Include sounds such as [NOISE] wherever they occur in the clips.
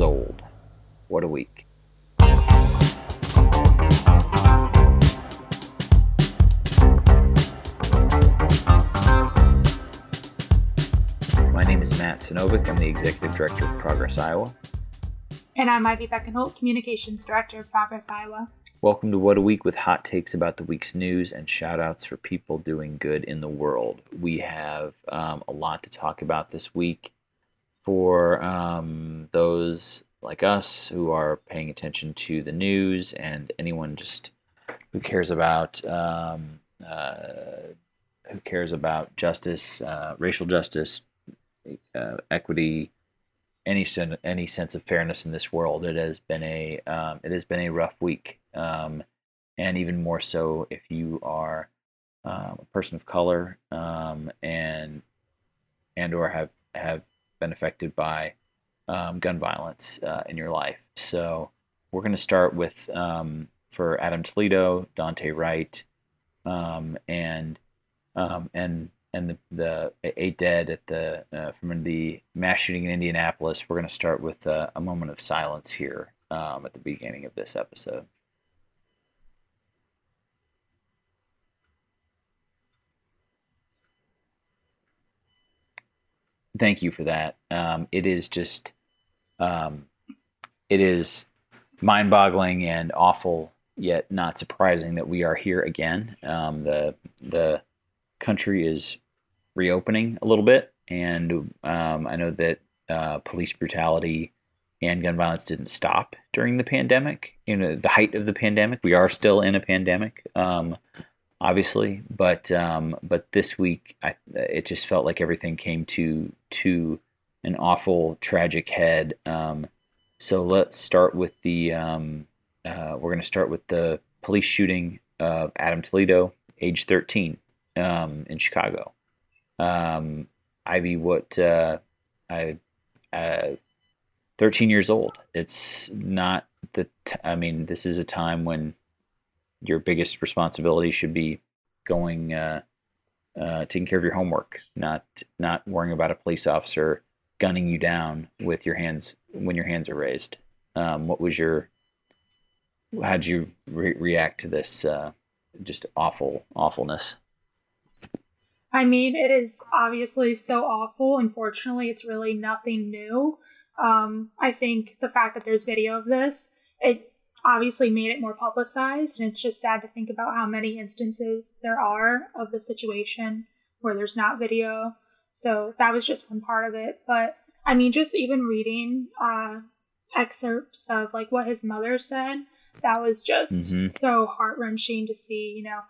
years old. What a week. My name is Matt Sinovic. I'm the Executive Director of Progress Iowa. And I'm Ivy Beckenholt, Communications Director of Progress Iowa. Welcome to What a Week with hot takes about the week's news and shout outs for people doing good in the world. We have um, a lot to talk about this week for um, those like us who are paying attention to the news and anyone just who cares about um, uh, who cares about justice, uh, racial justice, uh, equity, any sen- any sense of fairness in this world. It has been a um, it has been a rough week, um, and even more so if you are um, a person of color um, and and or have have been affected by um, gun violence uh, in your life. So we're going to start with um, for Adam Toledo, Daunte Wright, and and and the, the eight dead at the uh, from the mass shooting in Indianapolis. We're going to start with uh, a moment of silence here um, at the beginning of this episode. Thank you for that. Um, it is just, um, it is mind-boggling and awful, yet not surprising that we are here again. Um, the the country is reopening a little bit, and um, I know that uh, police brutality and gun violence didn't stop during the pandemic. You know, the height of the pandemic, we are still in a pandemic, um, obviously, but um, but this week, I, it just felt like everything came to to an awful, tragic head. Um, so let's start with the. Um, uh, we're going to start with the police shooting of Adam Toledo, age 13 um, in Chicago. Um, Ivy, what uh, I, uh, 13 years old. It's not the. T- I mean, this is a time when your biggest responsibility should be going, uh, taking care of your homework, not not worrying about a police officer gunning you down with your hands when your hands are raised. Um, what was your? How'd you re- react to this? Uh, just awful awfulness. I mean, it is obviously so awful. Unfortunately, it's really nothing new. Um, I think the fact that there's video of this, it obviously made it more publicized, and it's just sad to think about how many instances there are of the situation where there's not video. So that was just one part of it. But I mean, just even reading uh, excerpts of like what his mother said, that was just mm-hmm. so heart wrenching to see. You know,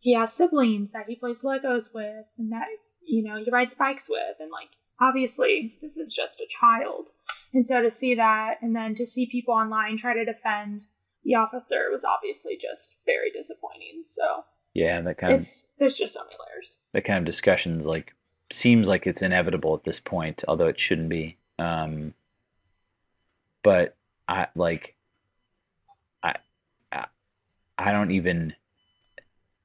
he has siblings that he plays Legos with and that, you know, he rides bikes with. And like, obviously, this is just a child. And so to see that and then to see people online try to defend the officer was obviously just very disappointing. So, yeah, and that kind it's, of, there's just so many layers. That kind of discussions like seems like it's inevitable at this point, although it shouldn't be. Um, but I like, I, I, I don't even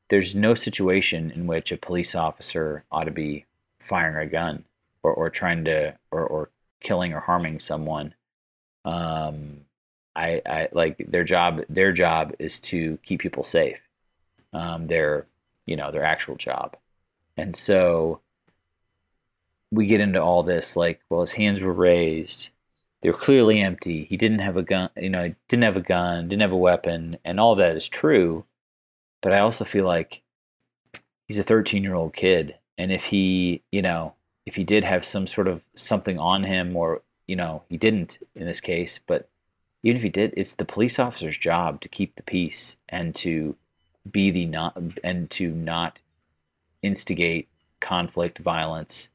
there's no situation in which a police officer ought to be firing a gun or, or trying to or, or killing or harming someone. Um, I, I like their job. Their job is to keep people safe. Um, their you know their actual job, and so we get into all this like, well, his hands were raised. They were clearly empty. He didn't have a gun. You know, didn't have a gun. Didn't have a weapon, and all that is true. But I also feel like he's a 13 year old kid. And if he, you know, if he did have some sort of something on him, or, you know, he didn't in this case, but even if he did, it's the police officer's job to keep the peace and to be the not, and to not instigate conflict, violence,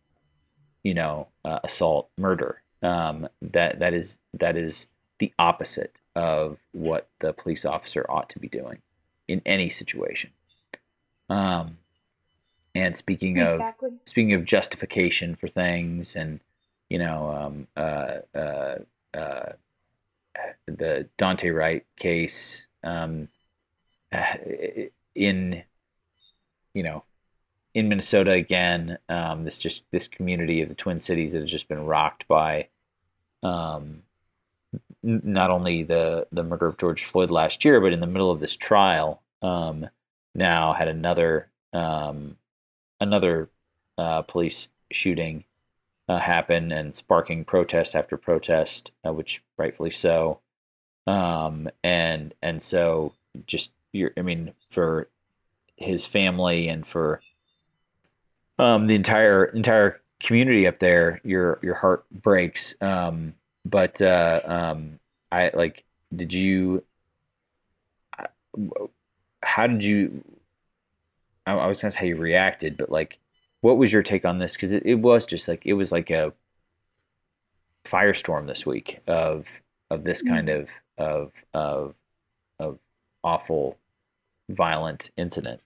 you know, uh, assault, murder. Um, that that is that is the opposite of what the police officer ought to be doing in any situation. Um, and speaking exactly. of speaking of justification for things, and you know, um, uh, uh, uh, the Daunte Wright case um, uh, in you know in Minnesota again, um, this just this community of the Twin Cities that has just been rocked by um, not only the the murder of George Floyd last year, but in the middle of this trial, um, now had another um, another uh, police shooting uh, happen and sparking protest after protest, uh, which rightfully so. Um, and and so just you're, I mean, for his family and for um, the entire entire community up there, your your heart breaks. Um, but uh, um, I like, did you? How did you? I, I was gonna say how you reacted, but like, what was your take on this? Because it, it was just like it was like a firestorm this week of of this mm. kind of of of of awful violent incident.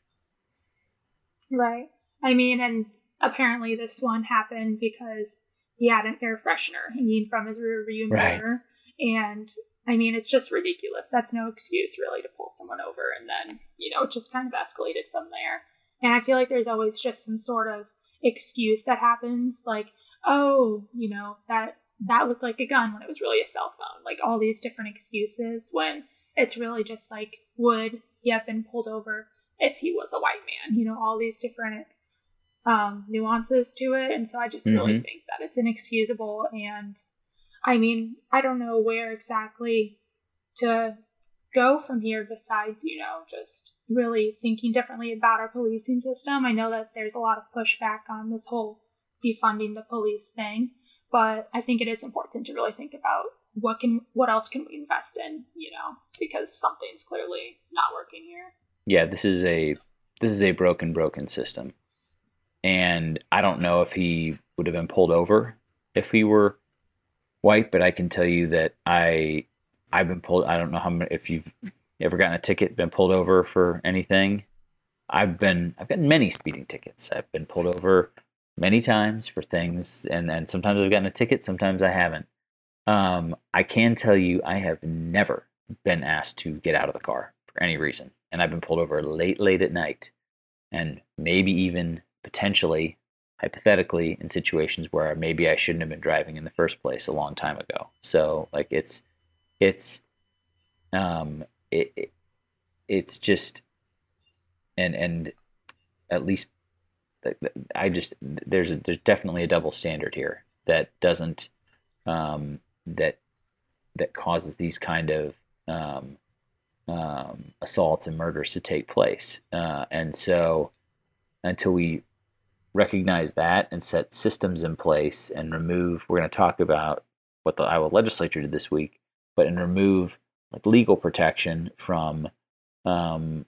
Right. I mean, and apparently this one happened because he had an air freshener hanging from his rear view mirror. Right. And I mean, it's just ridiculous. That's no excuse really to pull someone over and then, you know, just kind of escalated from there. And I feel like there's always just some sort of excuse that happens like, oh, you know, that that looked like a gun when it was really a cell phone. Like all these different excuses when it's really just like would he have been pulled over if he was a white man? You know, all these different um, nuances to it. And so I just mm-hmm. really think that it's inexcusable. And I mean, I don't know where exactly to go from here besides, you know, just really thinking differently about our policing system. I know that there's a lot of pushback on this whole defunding the police thing, but I think it is important to really think about what can what else can we invest in, you know, because something's clearly not working here. Yeah, this is a this is a broken broken system and I don't know if he would have been pulled over if he were white, but I can tell you that I I've been pulled. I don't know how many if you've ever gotten a ticket, been pulled over for anything. I've been I've gotten many speeding tickets. I've been pulled over many times for things, and then sometimes I've gotten a ticket, sometimes I haven't. Um, I can tell you, I have never been asked to get out of the car for any reason, and I've been pulled over late, late at night, and maybe even potentially, hypothetically, in situations where maybe I shouldn't have been driving in the first place a long time ago. So like it's it's um it, it it's just and and at least I just there's a, there's definitely a double standard here that doesn't um, that that causes these kind of um, um, assaults and murders to take place, uh, and so until we recognize that and set systems in place and remove we're going to talk about what the Iowa legislature did this week but and remove like legal protection from um,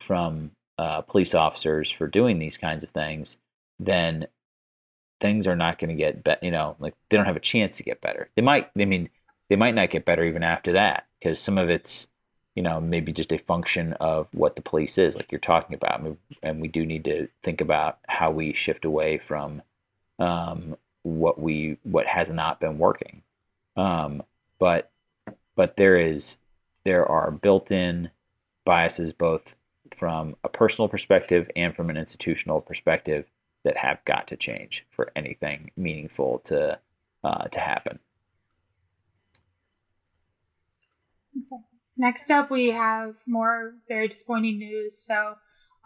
from uh, police officers for doing these kinds of things then things are not going to get better you know like they don't have a chance to get better they might i mean they might not get better even after that because some of it's you know, maybe just a function of what the police is, like you're talking about. And we do need to think about how we shift away from um, what we what has not been working. Um, but but there is there are built-in biases both from a personal perspective and from an institutional perspective that have got to change for anything meaningful to uh, to happen. Next up, we have more very disappointing news. So,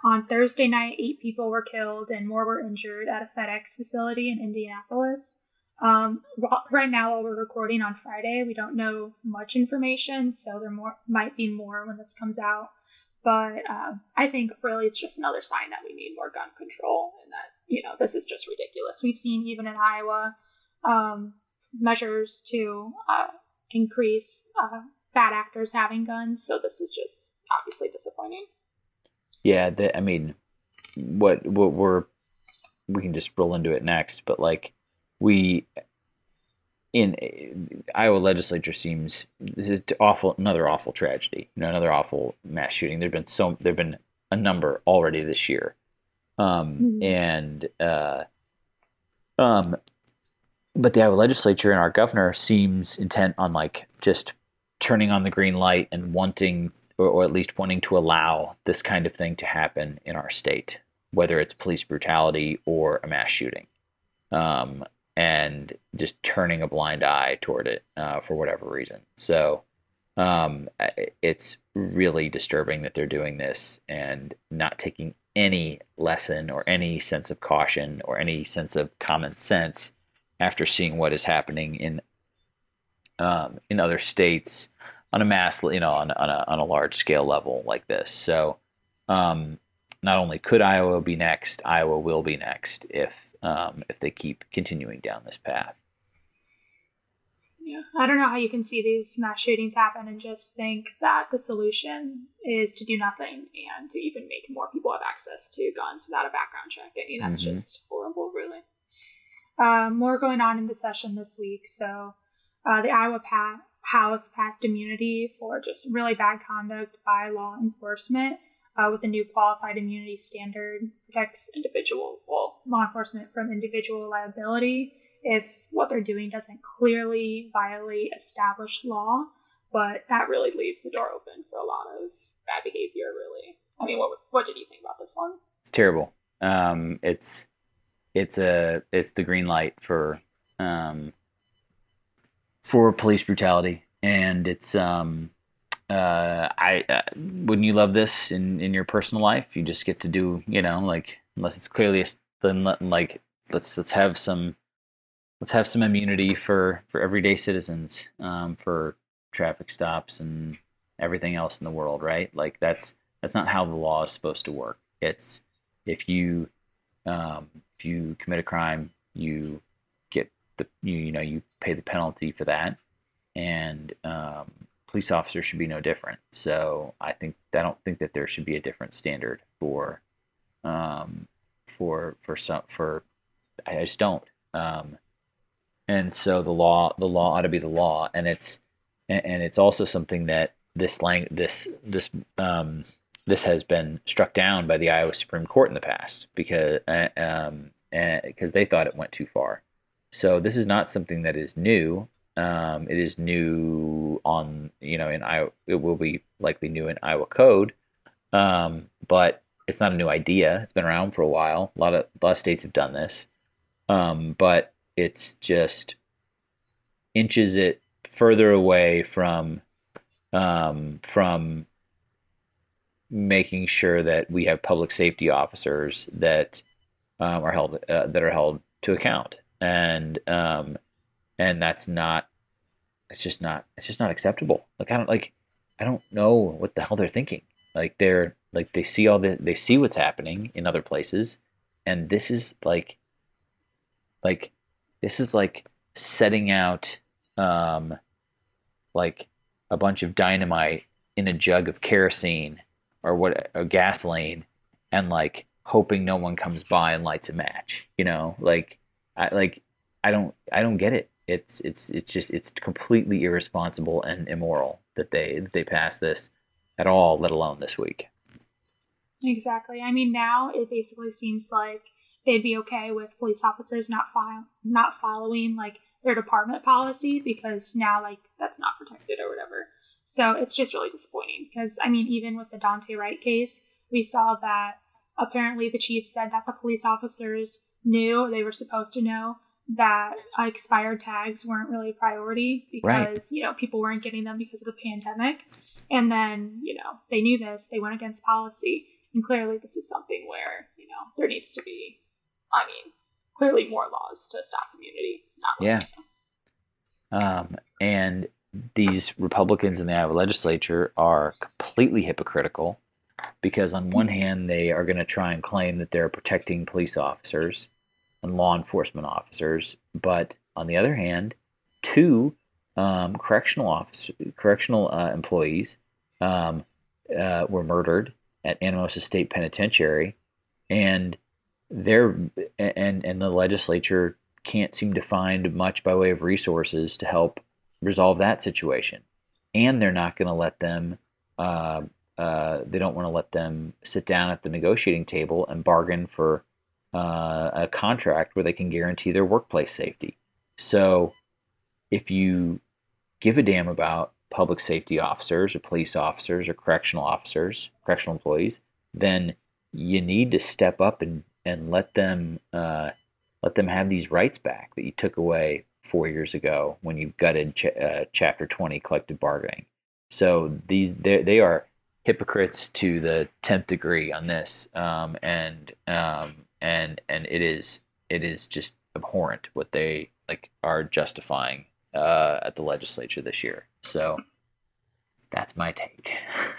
on Thursday night, eight people were killed and more were injured at a FedEx facility in Indianapolis. Um, right now, while we're recording on Friday, we don't know much information, so there more might be more when this comes out. But uh, I think really it's just another sign that we need more gun control, and that you know this is just ridiculous. We've seen even in Iowa um, measures to uh, increase uh, bad actors having guns. So this is just obviously disappointing. Yeah, the, I mean, what what we're we can just roll into it next, but like we in Iowa legislature seems this is awful another awful tragedy you know another awful mass shooting there've been so there've been a number already this year um, mm-hmm. and uh, um, but the Iowa legislature and our governor seems intent on like just turning on the green light and wanting, or, or at least wanting to allow this kind of thing to happen in our state, whether it's police brutality or a mass shooting. Um, and just turning a blind eye toward it uh, for whatever reason. So um, it's really disturbing that they're doing this and not taking any lesson or any sense of caution or any sense of common sense after seeing what is happening in um, in other states on a mass, you know, on, on, a, on a large scale level like this. So um, not only could Iowa be next, Iowa will be next if um, if they keep continuing down this path. Yeah, I don't know how you can see these mass shootings happen and just think that the solution is to do nothing and to even make more people have access to guns without a background check. I mean, that's mm-hmm. just horrible, really. Uh, more going on in the session this week. So, uh, the Iowa pa- House passed immunity for just really bad conduct by law enforcement uh, with a new qualified immunity standard protects individual well law enforcement from individual liability if what they're doing doesn't clearly violate established law. But that really leaves the door open for a lot of bad behavior really. I mean what, what did you think about this one? It's terrible. Um, it's it's a it's the green light for um, for police brutality. And it's um, uh, I uh, wouldn't you love this in in your personal life? You just get to do, you know, like unless it's clearly then like let's let's have some let's have some immunity for for everyday citizens um, for traffic stops and everything else in the world, right? Like that's that's not how the law is supposed to work. It's if you um, if you commit a crime, you get the you you know you pay the penalty for that, and um, police officers should be no different. So I think I don't think that there should be a different standard for um, for for some for I just don't. Um, and so the law the law ought to be the law, and it's and, and it's also something that this lang this this um, this has been struck down by the Iowa Supreme Court in the past because uh, um, because they thought it went too far. So this is not something that is new. Um, it is new on you know in Iowa. It will be likely new in Iowa code, um, but it's not a new idea. It's been around for a while. A lot of a lot of states have done this, um, but it's just inches it further away from um, from making sure that we have public safety officers that um, are held uh, that are held to account and um, and that's not it's just not it's just not acceptable. Like i don't like i don't know what the hell they're thinking. Like they're like they see all the they see what's happening in other places and this is like like this is like setting out um like a bunch of dynamite in a jug of kerosene or what or gasoline and like hoping no one comes by and lights a match you know? Like i like i don't i don't get it it's it's it's just it's completely irresponsible and immoral that they that they pass this at all, let alone this week. Exactly. I mean, now it basically seems like they'd be okay with police officers not file, not following like their department policy because now like that's not protected or whatever. So it's just really disappointing because I mean, even with the Daunte Wright case, we saw that apparently the chief said that the police officers knew they were supposed to know that expired tags weren't really a priority because right. you know people weren't getting them because of the pandemic. And then you know they knew this they went against policy. And clearly this is something where you know there needs to be i mean clearly more laws to stop immunity not less. Yeah um, and these republicans in the iowa legislature are completely hypocritical because on one hand they are going to try and claim that they're protecting police officers and law enforcement officers. But on the other hand, two um, correctional officer, correctional uh, employees um, uh, were murdered at Anamosa State Penitentiary, and they're and and the legislature can't seem to find much by way of resources to help resolve that situation, and they're not going to let them. Uh, uh, they don't want to let them sit down at the negotiating table and bargain for uh, a contract where they can guarantee their workplace safety. So if you give a damn about public safety officers or police officers or correctional officers, correctional employees, then you need to step up and, and let them uh, let them have these rights back that you took away four years ago when you gutted ch- uh, Chapter 20 collective bargaining. So these they are hypocrites to the tenth degree on this, um, and um, and and it is it is just abhorrent what they like are justifying uh, at the legislature this year. So that's my take. [LAUGHS]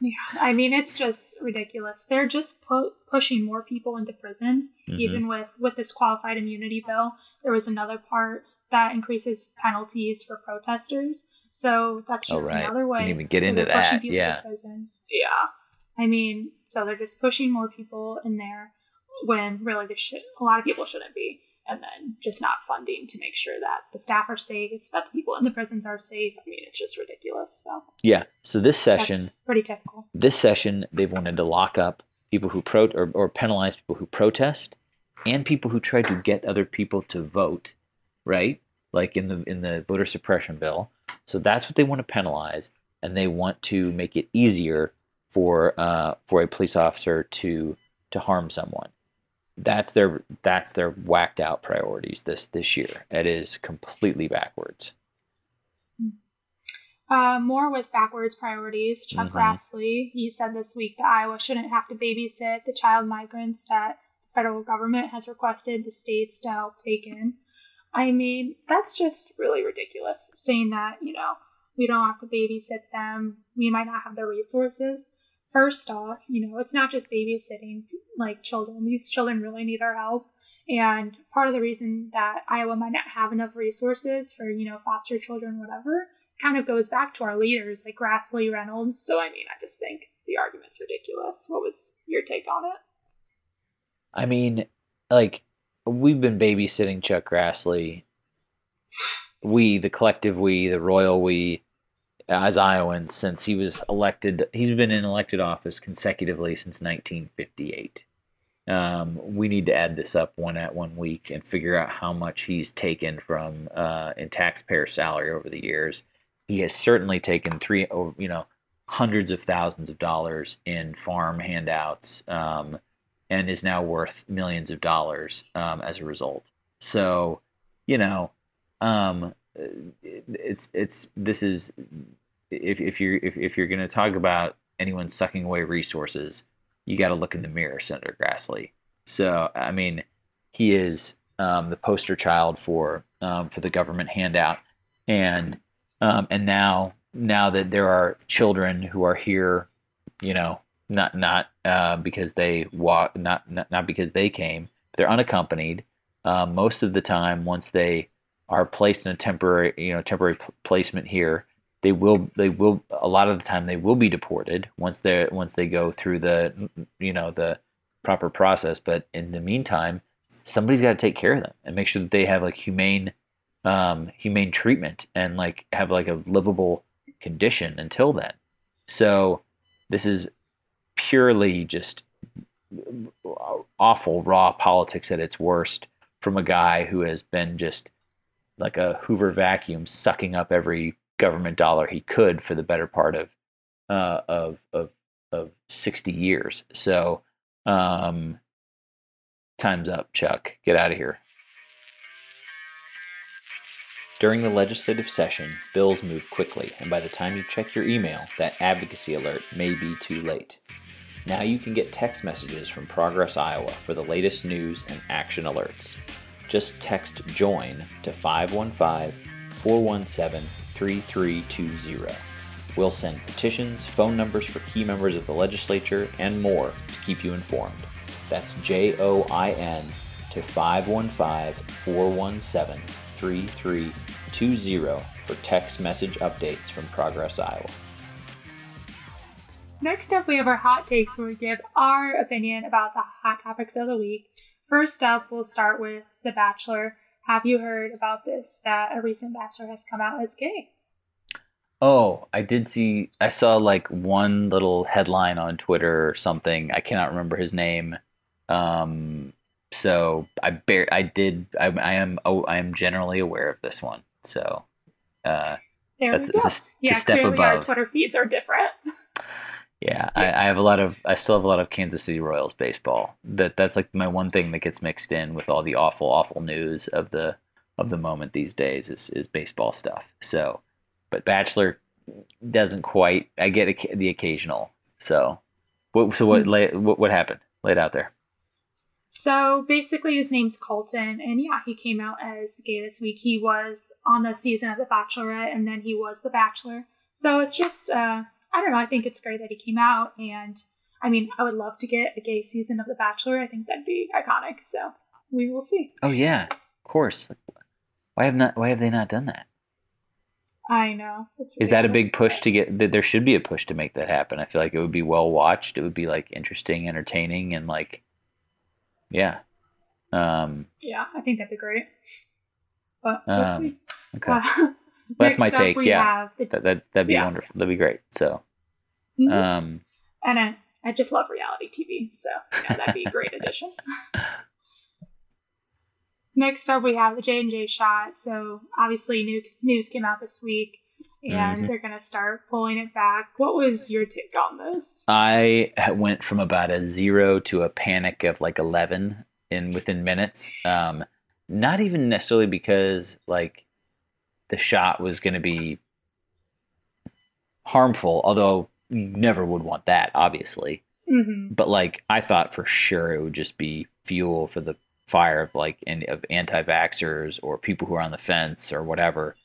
yeah, I mean it's just ridiculous. They're just pu- pushing more people into prisons, mm-hmm. even with with this qualified immunity bill. There was another part that increases penalties for protesters. So that's just oh, right. another way. Didn't even get into that. Yeah. Yeah. I mean, so they're just pushing more people in there when really there should a lot of people shouldn't be and then just not funding to make sure that the staff are safe, that the people in the prisons are safe. I mean, it's just ridiculous. So yeah. So this session, That's pretty typical. This session, they've wanted to lock up people who pro or, or penalize people who protest, and people who try to get other people to vote, right? Like in the in the voter suppression bill. So that's what they want to penalize, and they want to make it easier for uh, for a police officer to to harm someone that's their that's their whacked out priorities this this year. It is completely backwards. Uh, more with backwards priorities. Chuck mm-hmm. Grassley he said this week that Iowa shouldn't have to babysit the child migrants that the federal government has requested the states to help take in. I mean, that's just really ridiculous. Saying that you know we don't have to babysit them, we might not have the resources. First off, you know, it's not just babysitting like children. These children really need our help. And part of the reason that Iowa might not have enough resources for, you know, foster children, whatever, kind of goes back to our leaders like Grassley, Reynolds. So, I mean, I just think the argument's ridiculous. What was your take on it? I mean, like, we've been babysitting Chuck Grassley. We, the collective we, the royal we, as Iowans since he was elected. He's been in elected office consecutively since 1958. Um, we need to add this up one at one week and figure out how much he's taken from uh, in taxpayer salary over the years. He has certainly taken three, you know, hundreds of thousands of dollars in farm handouts, um, and is now worth millions of dollars um, as a result. So, you know, um, it's it's this is if if you're if, if you're going to talk about anyone sucking away resources, you got to look in the mirror, Senator Grassley. So I mean, he is um, the poster child for um, for the government handout, and um, and now now that there are children who are here, you know, not not uh, because they walk, not, not not because they came, they're unaccompanied. Uh, most of the time, once they are placed in a temporary, you know, temporary placement here, they will they will a lot of the time they will be deported once they once they go through the you know the proper process. But in the meantime, somebody's got to take care of them and make sure that they have like humane um, humane treatment and like have like a livable condition until then. So this is purely just awful raw politics at its worst from a guy who has been just like a Hoover vacuum sucking up every government dollar he could for the better part of uh, of of of sixty years. So um, time's up, Chuck. Get out of here. During the legislative session, bills move quickly, and by the time you check your email, that advocacy alert may be too late. Now you can get text messages from Progress Iowa for the latest news and action alerts just text JOIN to 515 417 3320. We'll send petitions, phone numbers for key members of the legislature, and more to keep you informed. That's J O I N to 515 417 3320 for text message updates from Progress Iowa. Next up, we have our hot takes where we give our opinion about the hot topics of the week. First up, we'll start with The Bachelor. Have you heard about this? That a recent Bachelor has come out as gay. Oh, I did see. I saw like one little headline on Twitter or something. I cannot remember his name. Um, so I bear. I did. I, I am. Oh, I am generally aware of this one. So uh, there that's, we go. It's a, yeah, a step clearly above. our Twitter feeds are different. [LAUGHS] Yeah, I, I have a lot of. I still have a lot of Kansas City Royals baseball. That that's like my one thing that gets mixed in with all the awful, awful news of the of the moment these days is is baseball stuff. So, but Bachelor doesn't quite. I get a, the occasional. So, what, so what, lay, what what happened? Laid out there. So basically, his name's Colton, and yeah, he came out as gay this week. He was on the season of The Bachelorette, and then he was The Bachelor. So it's just, uh, I don't know. I think it's great that he came out, and I mean, I would love to get a gay season of The Bachelor. I think that'd be iconic. So we will see. Oh yeah, of course. Why have not? Why have they not done that? I know. Is that a big push to get? that? There should be a push to make that happen. I feel like it would be well watched. It would be like interesting, entertaining, and like, yeah. Um, yeah, I think that'd be great. But we'll um, see. Okay. Uh, [LAUGHS] that's my take. Yeah, the, that, that that'd be yeah. wonderful. That'd be great. So, mm-hmm. um, and I, I just love reality TV, so yeah, that'd be a great addition. [LAUGHS] Next up, we have the J and J shot. So obviously, news news came out this week, and mm-hmm. they're gonna start pulling it back. What was your take on this? I went from about a zero to a panic of like eleven in within minutes. Um, not even necessarily because like the shot was going to be harmful, although you never would want that, obviously. Mm-hmm. But like, I thought for sure it would just be fuel for the fire of like any of anti-vaxxers or people who are on the fence or whatever.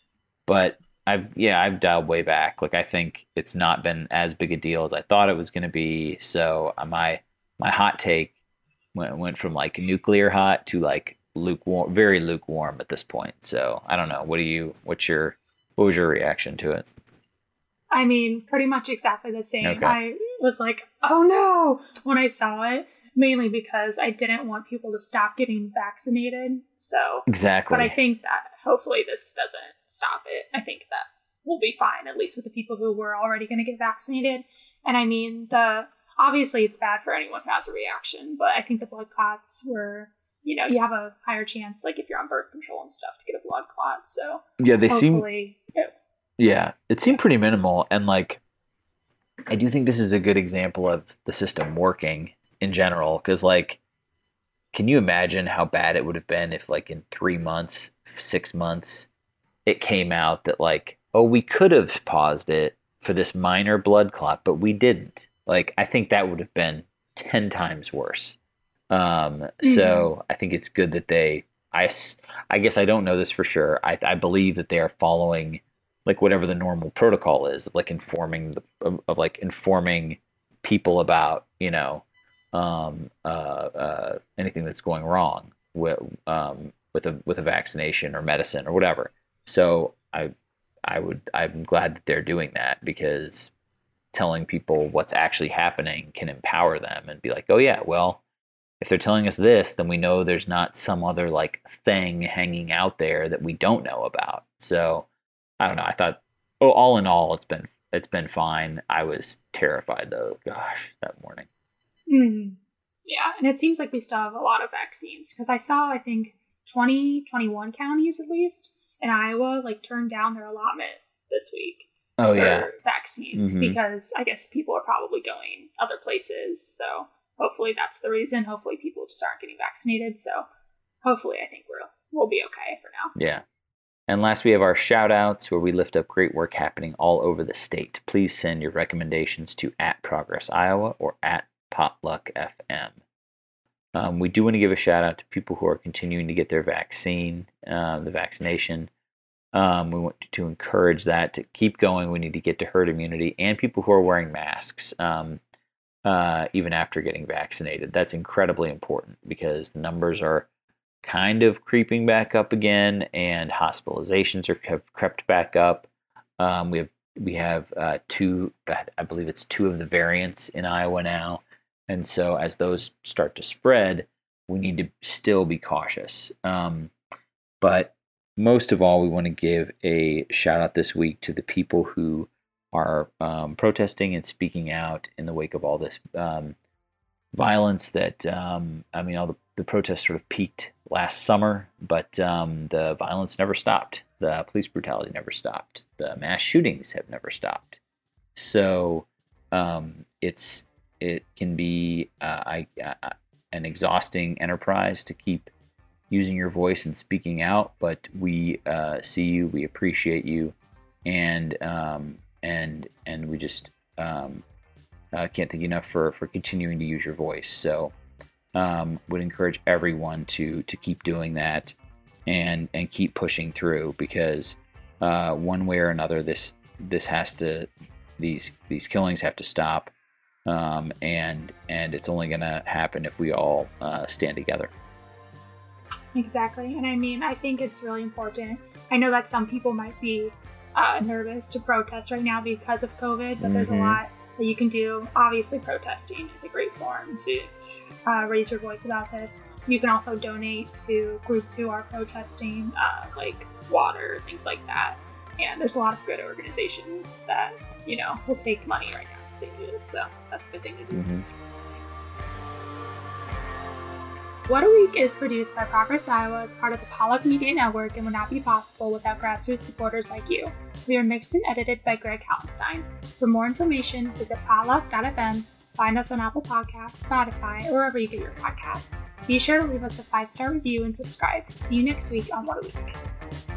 But I've yeah, I've dialed way back. Like I think it's not been as big a deal as I thought it was going to be. So uh, my my hot take went went from like nuclear hot to like lukewarm, very lukewarm at this point. So I don't know. What do you? What's your? What was your reaction to it? I mean, pretty much exactly the same. Okay. I was like, oh no, when I saw it, mainly because I didn't want people to stop getting vaccinated. So exactly. But I think that hopefully this doesn't stop it. I think that we'll be fine, at least with the people who were already going to get vaccinated. And I mean, the obviously it's bad for anyone who has a reaction, but I think the blood clots were you know, you have a higher chance, like if you're on birth control and stuff, to get a blood clot. So yeah, they seem. It, yeah, it seemed pretty minimal, and like, I do think this is a good example of the system working in general, because like, can you imagine how bad it would have been if, like, in three months, six months, it came out that like, oh, we could have paused it for this minor blood clot, but we didn't. Like, I think that would have been ten times worse. Um, mm-hmm. So I think it's good that they. I, I guess I don't know this for sure. I, I believe that they are following like whatever the normal protocol is of like informing the of, of like informing people about you know um, uh, uh, anything that's going wrong with um, with a with a vaccination or medicine or whatever. So I I would I'm glad that they're doing that because telling people what's actually happening can empower them and be like, oh yeah, well if they're telling us this, then we know there's not some other like thing hanging out there that we don't know about. So I don't know. I thought, oh, all in all, it's been it's been fine. I was terrified though. Gosh, that morning. Mm-hmm. Yeah, and it seems like we still have a lot of vaccines because I saw I think 20, 21 counties at least in Iowa like turned down their allotment this week. Oh yeah, vaccines mm-hmm. because I guess people are probably going other places. So hopefully that's the reason. Hopefully people just aren't getting vaccinated. So hopefully I think we'll we'll be okay for now. Yeah. And last, we have our shout outs where we lift up great work happening all over the state. Please send your recommendations to at Progress Iowa or at Potluck FM. Um, we do want to give a shout out to people who are continuing to get their vaccine, uh, the vaccination. Um, we want to encourage that to keep going. We need to get to herd immunity and people who are wearing masks. Um, uh, even after getting vaccinated. That's incredibly important because the numbers are kind of creeping back up again, and hospitalizations are have crept back up. Um, we have we have uh, two, I believe it's two of the variants in Iowa now, and so as those start to spread, we need to still be cautious. Um, but most of all, we want to give a shout out this week to the people who are um, protesting and speaking out in the wake of all this um, violence. That um, I mean, all the, the protests sort of peaked last summer, but um, the violence never stopped. The police brutality never stopped. The mass shootings have never stopped. So um, it's it can be uh, I, uh, an exhausting enterprise to keep using your voice and speaking out. But we uh, see you, we appreciate you, and um, and and we just um, uh, can't thank you enough for for continuing to use your voice. So um, would encourage everyone to to keep doing that and and keep pushing through because uh, one way or another this this has to these these killings have to stop um, and and it's only going to happen if we all uh, stand together. Exactly. And i mean i think it's really important. I know that some people might be uh, nervous to protest right now because of covid but mm-hmm. there's a mm-hmm. lot that you can do obviously protesting is a great form to uh, raise your voice about this you can also donate to groups who are protesting uh, like water things like that and there's a lot of good organizations that you know will take money right now they do it. So that's a good thing to do. Mm-hmm. What a Week is produced by Progress Iowa as part of the Potluck Media Network and would not be possible without grassroots supporters like you. We are mixed and edited by Greg Hallenstein. For more information, visit potluck.fm, find us on Apple Podcasts, Spotify, or wherever you get your podcasts. Be sure to leave us a five star review and subscribe. See you next week on What a Week.